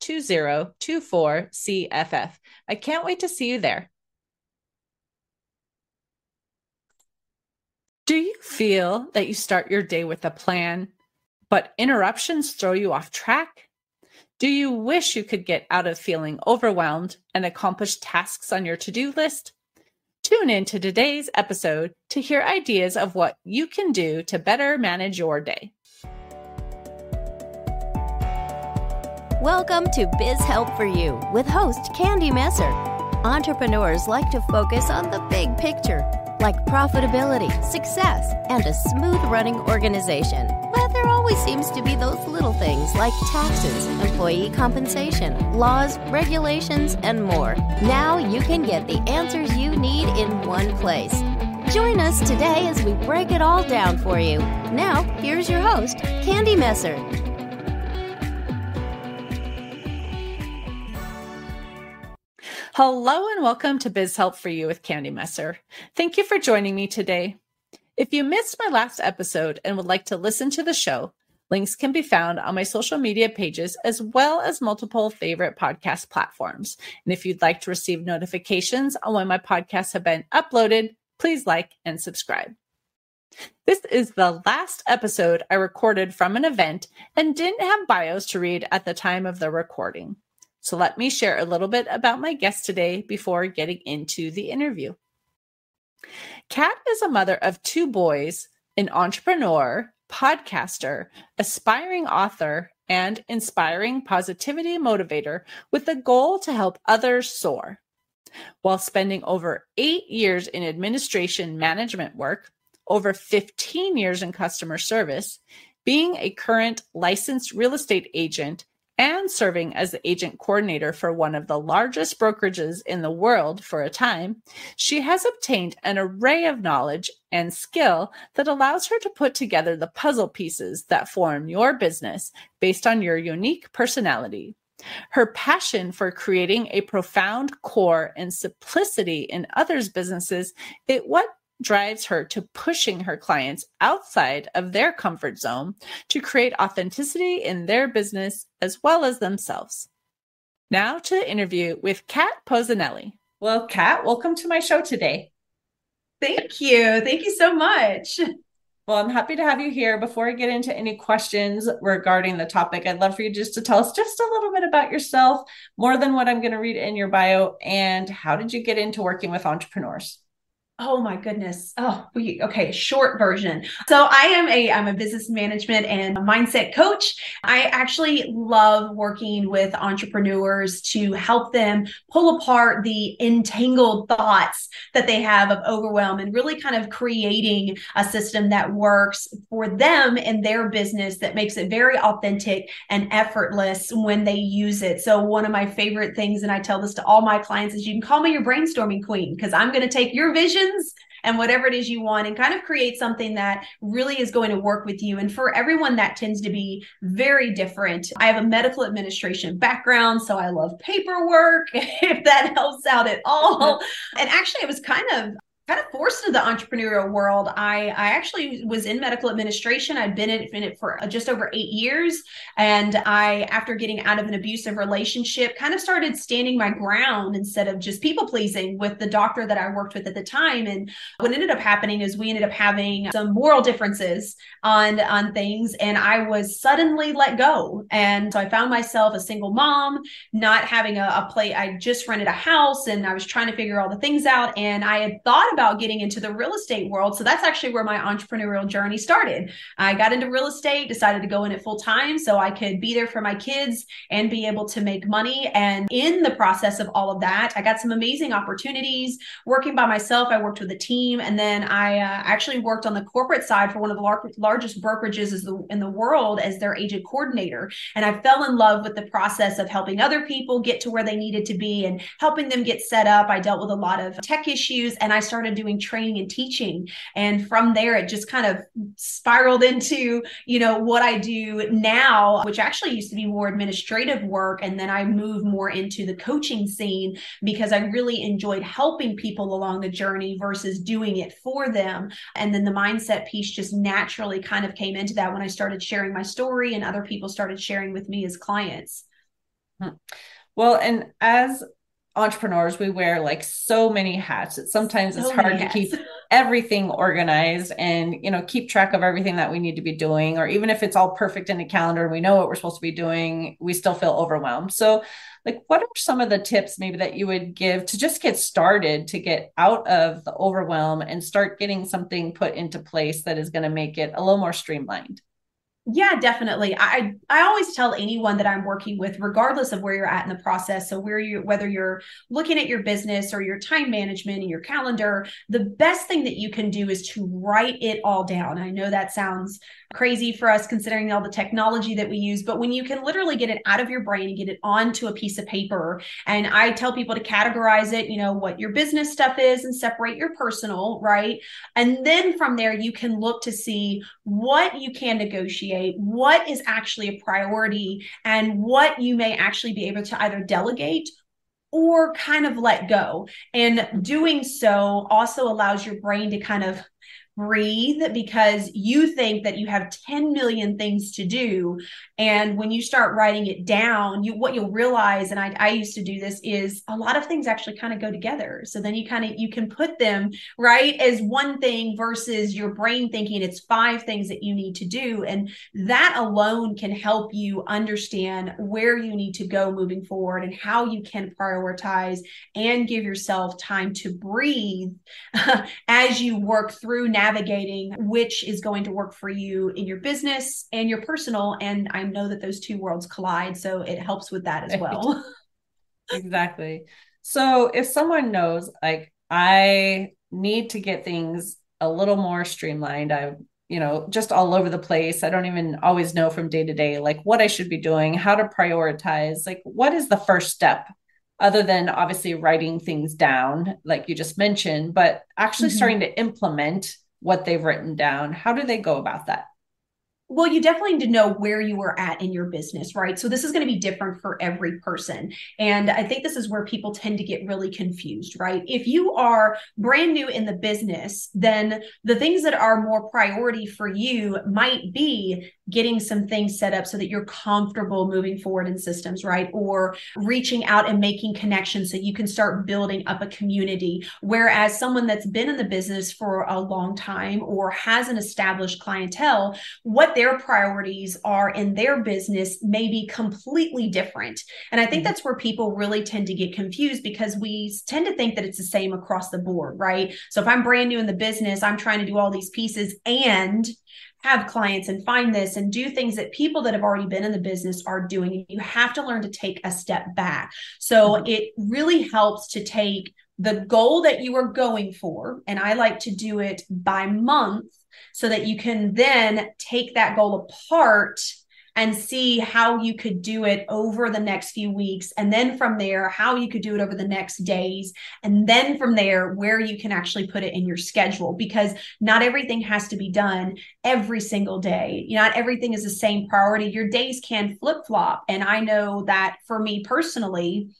2024 CFF. I can't wait to see you there. Do you feel that you start your day with a plan, but interruptions throw you off track? Do you wish you could get out of feeling overwhelmed and accomplish tasks on your to do list? Tune in to today's episode to hear ideas of what you can do to better manage your day. Welcome to Biz Help for You with host Candy Messer. Entrepreneurs like to focus on the big picture, like profitability, success, and a smooth running organization. But there always seems to be those little things like taxes, employee compensation, laws, regulations, and more. Now you can get the answers you need in one place. Join us today as we break it all down for you. Now, here's your host, Candy Messer. Hello and welcome to Biz Help for You with Candy Messer. Thank you for joining me today. If you missed my last episode and would like to listen to the show, links can be found on my social media pages as well as multiple favorite podcast platforms. And if you'd like to receive notifications on when my podcasts have been uploaded, please like and subscribe. This is the last episode I recorded from an event and didn't have bios to read at the time of the recording. So let me share a little bit about my guest today before getting into the interview. Kat is a mother of two boys, an entrepreneur, podcaster, aspiring author, and inspiring positivity motivator with the goal to help others soar. While spending over eight years in administration management work, over 15 years in customer service, being a current licensed real estate agent, and serving as the agent coordinator for one of the largest brokerages in the world for a time, she has obtained an array of knowledge and skill that allows her to put together the puzzle pieces that form your business based on your unique personality. Her passion for creating a profound core and simplicity in others' businesses is what drives her to pushing her clients outside of their comfort zone to create authenticity in their business as well as themselves. Now to the interview with Kat Posanelli. Well, Kat, welcome to my show today. Thank you. Thank you so much. Well, I'm happy to have you here. Before I get into any questions regarding the topic, I'd love for you just to tell us just a little bit about yourself, more than what I'm going to read in your bio, and how did you get into working with entrepreneurs? Oh my goodness. Oh, we okay, short version. So I am a I'm a business management and mindset coach. I actually love working with entrepreneurs to help them pull apart the entangled thoughts that they have of overwhelm and really kind of creating a system that works for them and their business that makes it very authentic and effortless when they use it. So one of my favorite things and I tell this to all my clients is you can call me your brainstorming queen because I'm going to take your vision and whatever it is you want and kind of create something that really is going to work with you. And for everyone, that tends to be very different. I have a medical administration background, so I love paperwork, if that helps out at all. And actually, it was kind of kind of forced into the entrepreneurial world. I, I actually was in medical administration. I'd been in it for uh, just over eight years. And I, after getting out of an abusive relationship, kind of started standing my ground instead of just people pleasing with the doctor that I worked with at the time. And what ended up happening is we ended up having some moral differences on, on things. And I was suddenly let go. And so I found myself a single mom, not having a, a play. I just rented a house and I was trying to figure all the things out. And I had thought about getting into the real estate world. So that's actually where my entrepreneurial journey started. I got into real estate, decided to go in it full time so I could be there for my kids and be able to make money. And in the process of all of that, I got some amazing opportunities working by myself. I worked with a team and then I uh, actually worked on the corporate side for one of the lar- largest brokerages in the world as their agent coordinator. And I fell in love with the process of helping other people get to where they needed to be and helping them get set up. I dealt with a lot of tech issues and I started started doing training and teaching. And from there, it just kind of spiraled into, you know, what I do now, which actually used to be more administrative work. And then I moved more into the coaching scene because I really enjoyed helping people along the journey versus doing it for them. And then the mindset piece just naturally kind of came into that when I started sharing my story and other people started sharing with me as clients. Hmm. Well, and as entrepreneurs we wear like so many hats that sometimes so it's hard to keep everything organized and you know keep track of everything that we need to be doing or even if it's all perfect in a calendar and we know what we're supposed to be doing we still feel overwhelmed. So like what are some of the tips maybe that you would give to just get started to get out of the overwhelm and start getting something put into place that is going to make it a little more streamlined yeah, definitely. I I always tell anyone that I'm working with, regardless of where you're at in the process. So where you whether you're looking at your business or your time management and your calendar, the best thing that you can do is to write it all down. I know that sounds crazy for us considering all the technology that we use, but when you can literally get it out of your brain and get it onto a piece of paper, and I tell people to categorize it, you know, what your business stuff is and separate your personal, right? And then from there you can look to see what you can negotiate what is actually a priority and what you may actually be able to either delegate or kind of let go. And doing so also allows your brain to kind of breathe because you think that you have 10 million things to do. And when you start writing it down you what you'll realize and I, I used to do this is a lot of things actually kind of go together. So then you kind of you can put them right as one thing versus your brain thinking it's five things that you need to do. And that alone can help you understand where you need to go moving forward and how you can prioritize and give yourself time to breathe as you work through now navigating which is going to work for you in your business and your personal. And I know that those two worlds collide. So it helps with that as well. exactly. So if someone knows, like, I need to get things a little more streamlined, I'm, you know, just all over the place. I don't even always know from day to day, like what I should be doing, how to prioritize, like what is the first step other than obviously writing things down, like you just mentioned, but actually mm-hmm. starting to implement what they've written down. How do they go about that? Well, you definitely need to know where you are at in your business, right? So this is going to be different for every person. And I think this is where people tend to get really confused, right? If you are brand new in the business, then the things that are more priority for you might be getting some things set up so that you're comfortable moving forward in systems, right? Or reaching out and making connections so you can start building up a community. Whereas someone that's been in the business for a long time or has an established clientele, what their priorities are in their business may be completely different. And I think mm-hmm. that's where people really tend to get confused because we tend to think that it's the same across the board, right? So if I'm brand new in the business, I'm trying to do all these pieces and have clients and find this and do things that people that have already been in the business are doing. You have to learn to take a step back. So mm-hmm. it really helps to take the goal that you are going for, and I like to do it by month so that you can then take that goal apart and see how you could do it over the next few weeks. And then from there, how you could do it over the next days. And then from there, where you can actually put it in your schedule because not everything has to be done every single day. Not everything is the same priority. Your days can flip flop. And I know that for me personally,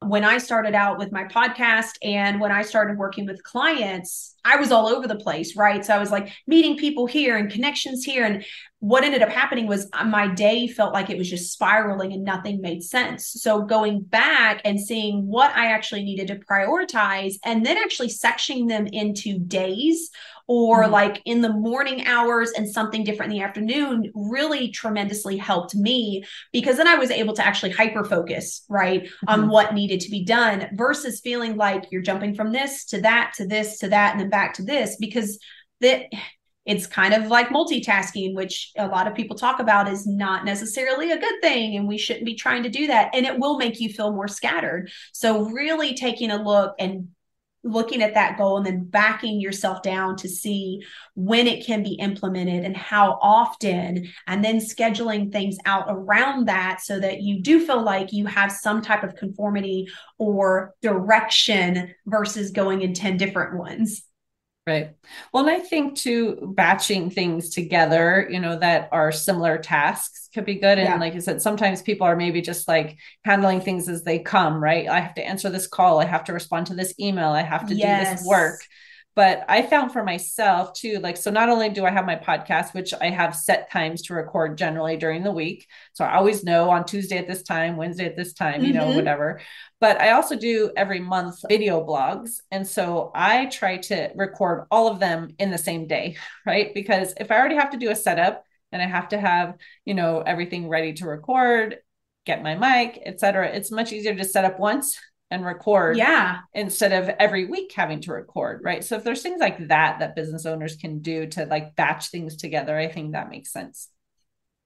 when I started out with my podcast and when I started working with clients, I was all over the place, right? So I was like meeting people here and connections here. And what ended up happening was uh, my day felt like it was just spiraling and nothing made sense. So going back and seeing what I actually needed to prioritize and then actually sectioning them into days or mm-hmm. like in the morning hours and something different in the afternoon really tremendously helped me because then I was able to actually hyper focus, right, mm-hmm. on what needed to be done versus feeling like you're jumping from this to that to this to that and then back to this because that it's kind of like multitasking, which a lot of people talk about is not necessarily a good thing. And we shouldn't be trying to do that. And it will make you feel more scattered. So, really taking a look and looking at that goal and then backing yourself down to see when it can be implemented and how often, and then scheduling things out around that so that you do feel like you have some type of conformity or direction versus going in 10 different ones. Right. Well, and I think too, batching things together, you know, that are similar tasks could be good. And yeah. like I said, sometimes people are maybe just like handling things as they come, right? I have to answer this call. I have to respond to this email. I have to yes. do this work but I found for myself too, like, so not only do I have my podcast, which I have set times to record generally during the week. So I always know on Tuesday at this time, Wednesday at this time, you mm-hmm. know, whatever. But I also do every month video blogs. And so I try to record all of them in the same day, right? Because if I already have to do a setup and I have to have, you know, everything ready to record, get my mic, etc., it's much easier to set up once and record yeah. instead of every week having to record right? So if there's things like that that business owners can do to like batch things together i think that makes sense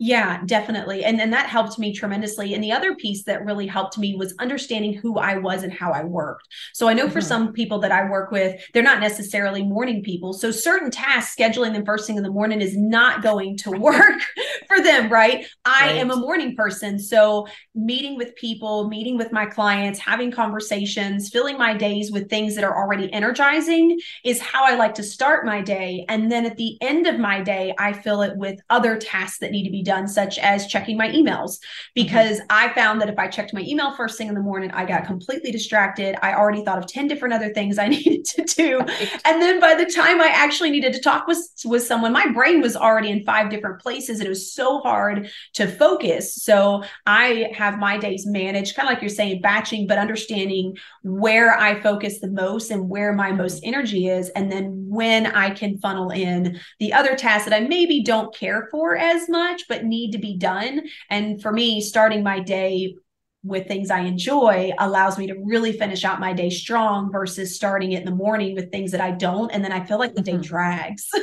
yeah, definitely. And then that helped me tremendously. And the other piece that really helped me was understanding who I was and how I worked. So I know mm-hmm. for some people that I work with, they're not necessarily morning people. So certain tasks, scheduling them first thing in the morning is not going to work for them, right? I right. am a morning person. So meeting with people, meeting with my clients, having conversations, filling my days with things that are already energizing is how I like to start my day. And then at the end of my day, I fill it with other tasks that need to be done, such as checking my emails, mm-hmm. because mm-hmm. I found that if I checked my email first thing in the morning, I got completely distracted. I already thought of 10 different other things I needed to do. And then by the time I actually needed to talk with, with someone, my brain was already in five different places and it was so hard to focus. So I have my days managed, kind of like you're saying, batching, but understanding where I focus the most and where my most energy is. And then when I can funnel in the other tasks that I maybe don't care for as much, but need to be done. And for me, starting my day with things I enjoy allows me to really finish out my day strong versus starting it in the morning with things that I don't. And then I feel like the mm-hmm. day drags.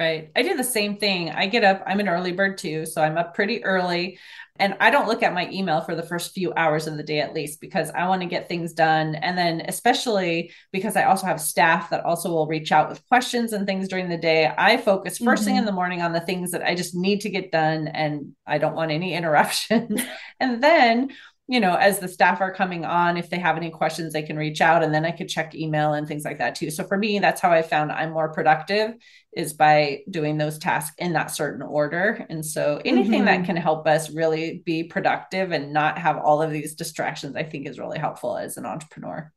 Right. I do the same thing. I get up, I'm an early bird too. So I'm up pretty early. And I don't look at my email for the first few hours of the day at least because I want to get things done. And then, especially because I also have staff that also will reach out with questions and things during the day, I focus 1st mm-hmm. thing in the morning on the things that I just need to get done and I don't want any interruptions. and then you know, as the staff are coming on, if they have any questions, they can reach out and then I could check email and things like that too. So for me, that's how I found I'm more productive is by doing those tasks in that certain order. And so anything mm-hmm. that can help us really be productive and not have all of these distractions, I think is really helpful as an entrepreneur.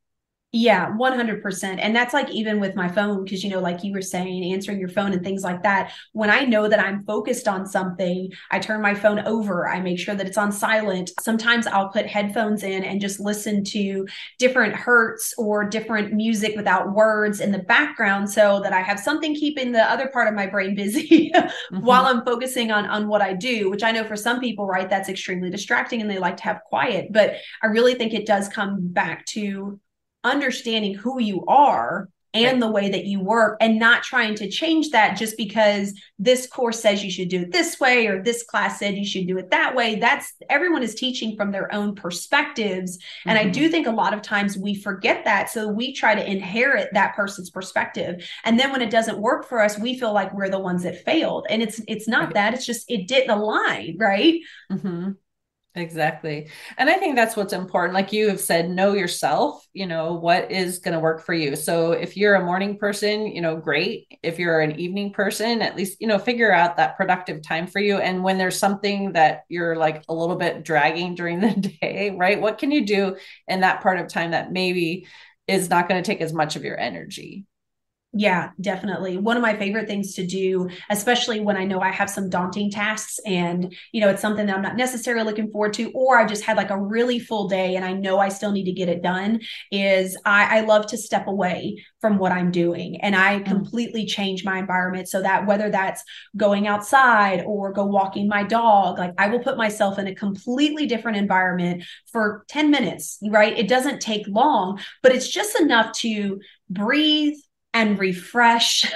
Yeah, 100%. And that's like even with my phone, because, you know, like you were saying, answering your phone and things like that. When I know that I'm focused on something, I turn my phone over. I make sure that it's on silent. Sometimes I'll put headphones in and just listen to different hertz or different music without words in the background so that I have something keeping the other part of my brain busy mm-hmm. while I'm focusing on, on what I do, which I know for some people, right, that's extremely distracting and they like to have quiet. But I really think it does come back to understanding who you are and the way that you work and not trying to change that just because this course says you should do it this way or this class said you should do it that way. That's everyone is teaching from their own perspectives. And mm-hmm. i do think a lot of times we forget that. So we try to inherit that person's perspective. And then when it doesn't work for us we feel like we're the ones that failed. And it's it's not that. It's just it didn't align right? Mm-hmm. Exactly. And I think that's what's important. Like you have said, know yourself, you know, what is going to work for you. So if you're a morning person, you know, great. If you're an evening person, at least, you know, figure out that productive time for you. And when there's something that you're like a little bit dragging during the day, right? What can you do in that part of time that maybe is not going to take as much of your energy? Yeah, definitely. One of my favorite things to do, especially when I know I have some daunting tasks and, you know, it's something that I'm not necessarily looking forward to, or I just had like a really full day and I know I still need to get it done, is I, I love to step away from what I'm doing and I mm. completely change my environment so that whether that's going outside or go walking my dog, like I will put myself in a completely different environment for 10 minutes, right? It doesn't take long, but it's just enough to breathe and refresh.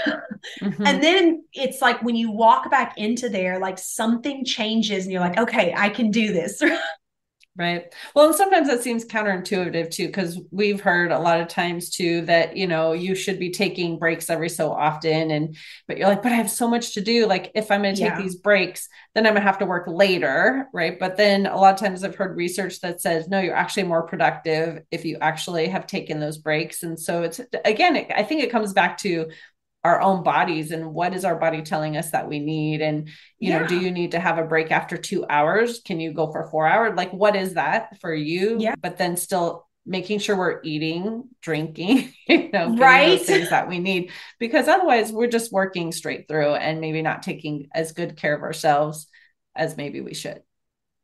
Mm-hmm. and then it's like when you walk back into there, like something changes and you're like, okay, I can do this. Right. Well, and sometimes that seems counterintuitive too, because we've heard a lot of times too that, you know, you should be taking breaks every so often. And, but you're like, but I have so much to do. Like, if I'm going to take yeah. these breaks, then I'm going to have to work later. Right. But then a lot of times I've heard research that says, no, you're actually more productive if you actually have taken those breaks. And so it's, again, it, I think it comes back to our own bodies and what is our body telling us that we need? And you yeah. know do you need to have a break after 2 hours? Can you go for 4 hours? Like what is that for you? Yeah. but then still making sure we're eating drinking you know right. things that we need. Because otherwise we're just working straight through and maybe not taking as good care of ourselves as maybe we should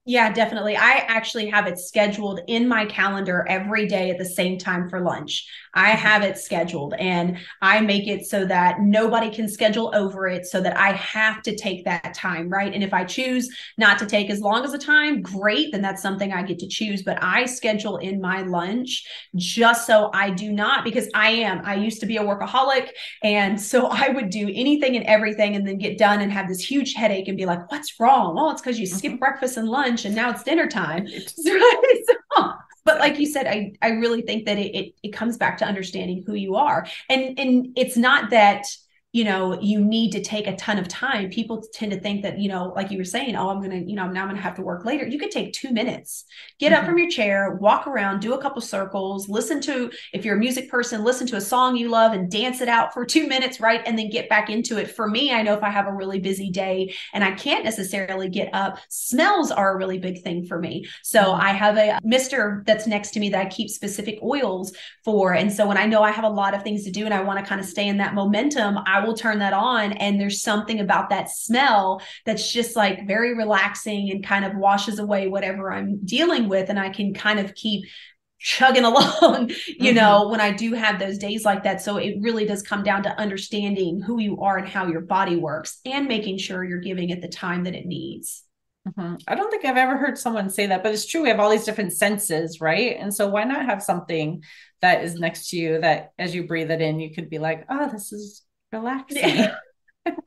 yeah, definitely. I actually have it scheduled in my calendar every day at the same time for lunch. I mm-hmm. have it scheduled and I make it so that nobody can schedule over it so that I have to take that time, right? And if I choose not to take as long as a time, great, then that's something I get to choose. But I schedule in my lunch just so I do not, because I am, I used to be a workaholic. And so I would do anything and everything and then get done and have this huge headache and be like, what's wrong? Well, it's because you skip mm-hmm. breakfast and lunch lunch and now it's dinner time. so, but like you said, I, I really think that it, it, it comes back to understanding who you are. And, and it's not that you know you need to take a ton of time. People tend to think that you know like you were saying oh i'm gonna you know now i'm gonna have to work later. You could take two minutes. Get mm-hmm. up from your chair walk around do a couple circles listen to if you're a music person listen to a song you love and dance it out for two minutes right and then get back into it. For me i know if i have a really busy day and i can't necessarily get up smells are a really big thing for me. So mm-hmm. i have a mister that's next to me that i keep specific oils for. And so when i know i have a lot of things to do and i want to kind of stay in that momentum i will turn that on and there's something about that smell that's just like very relaxing and kind of washes away whatever I'm dealing with and I can kind of keep chugging along you mm-hmm. know when i do have those days like that so it really does come down to understanding who you are and how your body works and making sure you're giving it the time that it needs mm-hmm. i don't think i've ever heard someone say that but it's true we have all these different senses right and so why not have something that is next to you that as you breathe it in you could be like oh this is relaxing.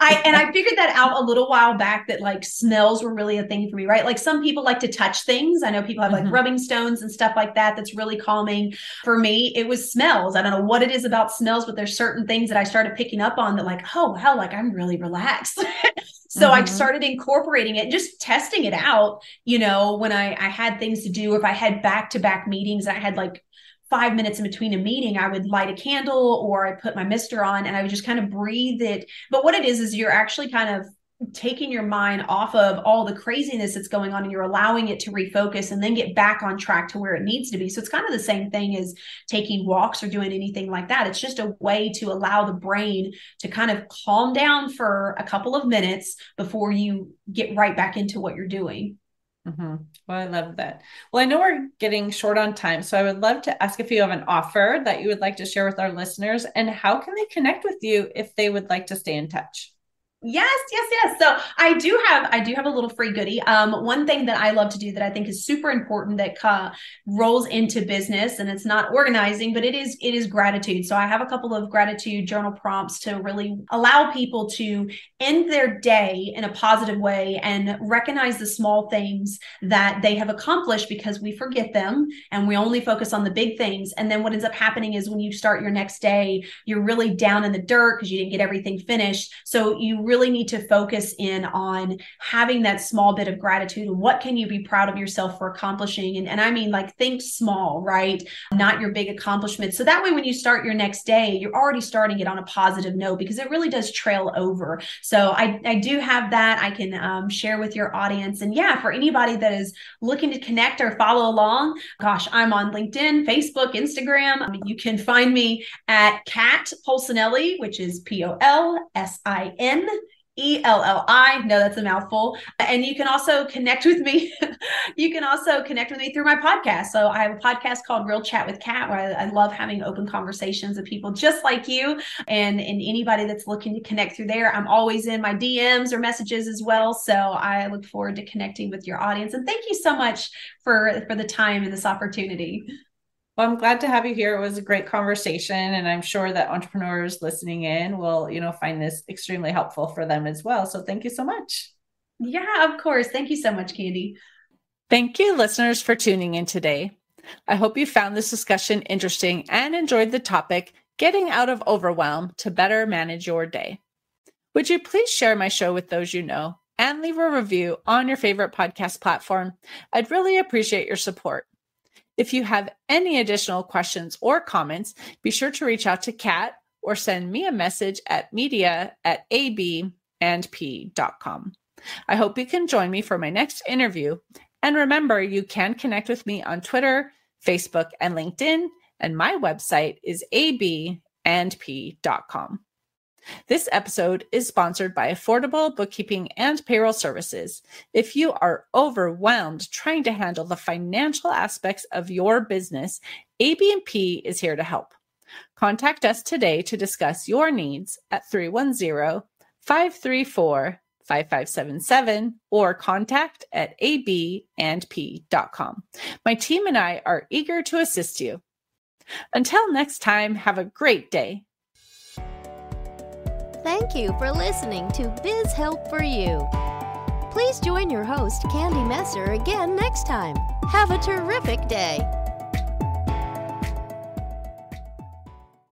I and I figured that out a little while back that like smells were really a thing for me, right? Like some people like to touch things. I know people have like mm-hmm. rubbing stones and stuff like that that's really calming. For me, it was smells. I don't know what it is about smells, but there's certain things that I started picking up on that like, oh wow, like I'm really relaxed. so mm-hmm. I started incorporating it, just testing it out, you know, when I I had things to do, if I had back-to-back meetings, I had like five minutes in between a meeting, I would light a candle or I put my mister on and I would just kind of breathe it. But what it is, is you're actually kind of taking your mind off of all the craziness that's going on and you're allowing it to refocus and then get back on track to where it needs to be. So it's kind of the same thing as taking walks or doing anything like that. It's just a way to allow the brain to kind of calm down for a couple of minutes before you get right back into what you're doing. Mm-hmm. Well, I love that. Well, I know we're getting short on time, so I would love to ask if you have an offer that you would like to share with our listeners and how can they connect with you if they would like to stay in touch? Yes, yes, yes. So I do have I do have a little free goodie. Um, one thing that I love to do that I think is super important that uh, rolls into business, and it's not organizing, but it is it is gratitude. So I have a couple of gratitude journal prompts to really allow people to end their day in a positive way and recognize the small things that they have accomplished because we forget them and we only focus on the big things. And then what ends up happening is when you start your next day, you're really down in the dirt because you didn't get everything finished. So you really need to focus in on having that small bit of gratitude what can you be proud of yourself for accomplishing. And, and I mean, like, think small, right? Not your big accomplishment. So that way, when you start your next day, you're already starting it on a positive note because it really does trail over. So I, I do have that I can um, share with your audience. And yeah, for anybody that is looking to connect or follow along, gosh, I'm on LinkedIn, Facebook, Instagram. Mean, you can find me at Kat Polsinelli, which is P O L S I N E L L I. No, that's a mouthful. And you can also connect with me. you can also connect with me through my podcast. So I have a podcast called Real Chat with Kat, where I, I, love having open conversations with people just like you and, and anybody that's looking to connect through there. I'm always in my DMs or messages as well. So I look forward to connecting with your audience. And thank you so much for, for the time and this opportunity. Well, I'm glad to have you here. It was a great conversation, and I'm sure that entrepreneurs listening in will, you know, find this extremely helpful for them as well. So thank you so much. Yeah, of course. Thank you so much, Candy. Thank you, listeners, for tuning in today. I hope you found this discussion interesting and enjoyed the topic getting out of overwhelm to better manage your day. Would you please share my show with those you know and leave a review on your favorite podcast platform? I'd really appreciate your support. If you have any additional questions or comments, be sure to reach out to Kat or send me a message at media at abandp.com. I hope you can join me for my next interview. And remember, you can connect with me on Twitter, Facebook, and LinkedIn. And my website is abandp.com. This episode is sponsored by Affordable Bookkeeping and Payroll Services. If you are overwhelmed trying to handle the financial aspects of your business, ABP is here to help. Contact us today to discuss your needs at 310 534 5577 or contact at abandp.com. My team and I are eager to assist you. Until next time, have a great day. Thank you for listening to Biz Help for You. Please join your host, Candy Messer, again next time. Have a terrific day.